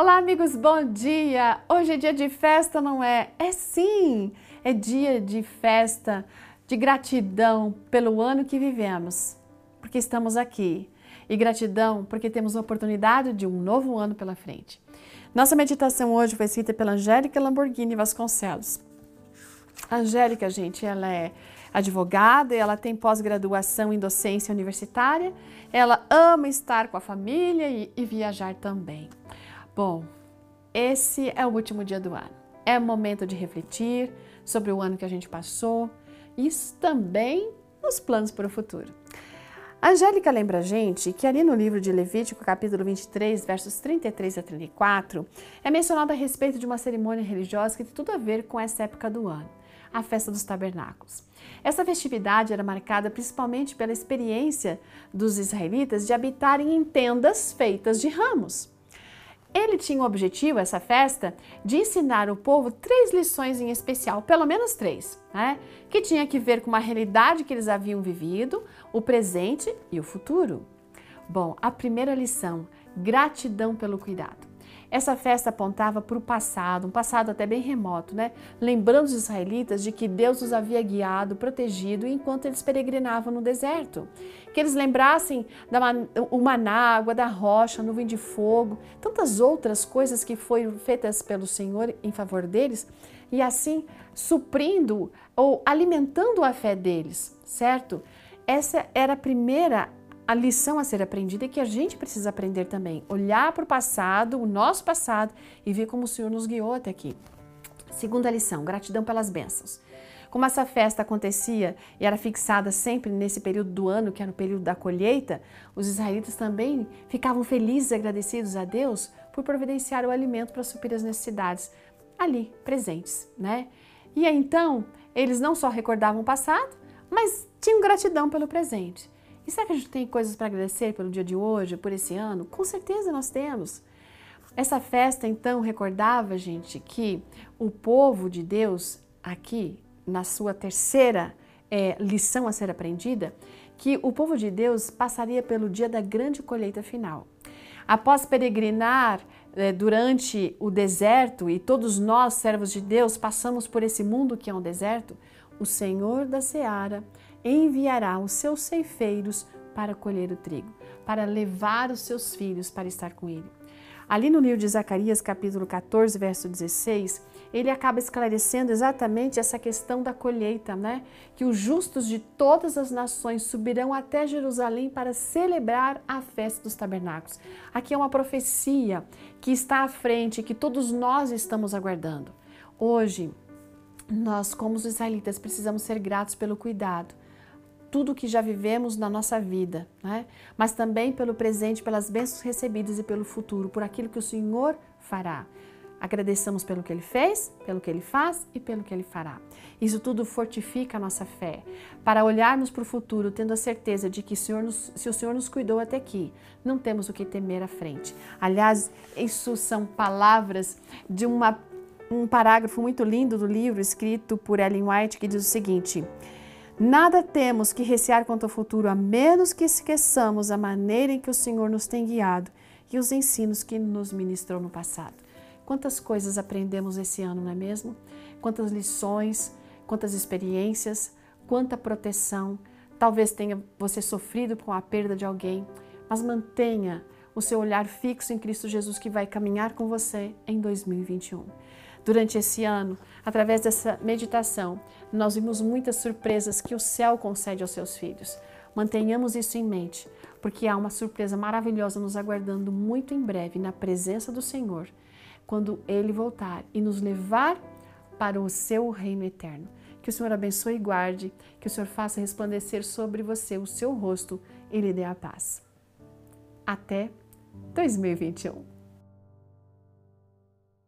Olá, amigos, bom dia! Hoje é dia de festa, não é? É sim! É dia de festa, de gratidão pelo ano que vivemos, porque estamos aqui. E gratidão porque temos a oportunidade de um novo ano pela frente. Nossa meditação hoje foi escrita pela Angélica Lamborghini Vasconcelos. Angélica, gente, ela é advogada, ela tem pós-graduação em docência universitária, ela ama estar com a família e, e viajar também. Bom, esse é o último dia do ano. É momento de refletir sobre o ano que a gente passou e também nos planos para o futuro. A Angélica lembra a gente que ali no livro de Levítico, capítulo 23, versos 33 a 34, é mencionado a respeito de uma cerimônia religiosa que tem tudo a ver com essa época do ano, a festa dos tabernáculos. Essa festividade era marcada principalmente pela experiência dos israelitas de habitarem em tendas feitas de ramos. Ele tinha o objetivo, essa festa, de ensinar o povo três lições em especial, pelo menos três, né? que tinha que ver com uma realidade que eles haviam vivido, o presente e o futuro. Bom, a primeira lição: gratidão pelo cuidado. Essa festa apontava para o passado, um passado até bem remoto, né? Lembrando os israelitas de que Deus os havia guiado, protegido enquanto eles peregrinavam no deserto. Que eles lembrassem da o maná, água da rocha, nuvem de fogo, tantas outras coisas que foram feitas pelo Senhor em favor deles e assim suprindo ou alimentando a fé deles, certo? Essa era a primeira a lição a ser aprendida é que a gente precisa aprender também. Olhar para o passado, o nosso passado, e ver como o Senhor nos guiou até aqui. Segunda lição: gratidão pelas bênçãos. Como essa festa acontecia e era fixada sempre nesse período do ano, que era o período da colheita, os israelitas também ficavam felizes e agradecidos a Deus por providenciar o alimento para suprir as necessidades ali, presentes, né? E aí, então, eles não só recordavam o passado, mas tinham gratidão pelo presente. E será que a gente tem coisas para agradecer pelo dia de hoje, por esse ano? Com certeza nós temos. Essa festa, então, recordava, gente, que o povo de Deus, aqui, na sua terceira é, lição a ser aprendida, que o povo de Deus passaria pelo dia da grande colheita final. Após peregrinar é, durante o deserto, e todos nós, servos de Deus, passamos por esse mundo que é um deserto, o Senhor da Seara enviará os seus ceifeiros para colher o trigo, para levar os seus filhos para estar com ele. Ali no livro de Zacarias, capítulo 14, verso 16, ele acaba esclarecendo exatamente essa questão da colheita, né? Que os justos de todas as nações subirão até Jerusalém para celebrar a festa dos tabernáculos. Aqui é uma profecia que está à frente, que todos nós estamos aguardando. Hoje, nós, como os israelitas, precisamos ser gratos pelo cuidado, tudo que já vivemos na nossa vida, né? mas também pelo presente, pelas bênçãos recebidas e pelo futuro, por aquilo que o Senhor fará. Agradeçamos pelo que Ele fez, pelo que Ele faz e pelo que Ele fará. Isso tudo fortifica a nossa fé, para olharmos para o futuro, tendo a certeza de que o Senhor nos, se o Senhor nos cuidou até aqui, não temos o que temer à frente. Aliás, isso são palavras de uma, um parágrafo muito lindo do livro escrito por Ellen White que diz o seguinte: Nada temos que recear quanto ao futuro, a menos que esqueçamos a maneira em que o Senhor nos tem guiado e os ensinos que nos ministrou no passado. Quantas coisas aprendemos esse ano, não é mesmo? Quantas lições, quantas experiências, quanta proteção. Talvez tenha você sofrido com a perda de alguém, mas mantenha o seu olhar fixo em Cristo Jesus que vai caminhar com você em 2021. Durante esse ano, através dessa meditação, nós vimos muitas surpresas que o céu concede aos seus filhos. Mantenhamos isso em mente, porque há uma surpresa maravilhosa nos aguardando muito em breve na presença do Senhor, quando Ele voltar e nos levar para o seu reino eterno. Que o Senhor abençoe e guarde, que o Senhor faça resplandecer sobre você o seu rosto e lhe dê a paz. Até 2021.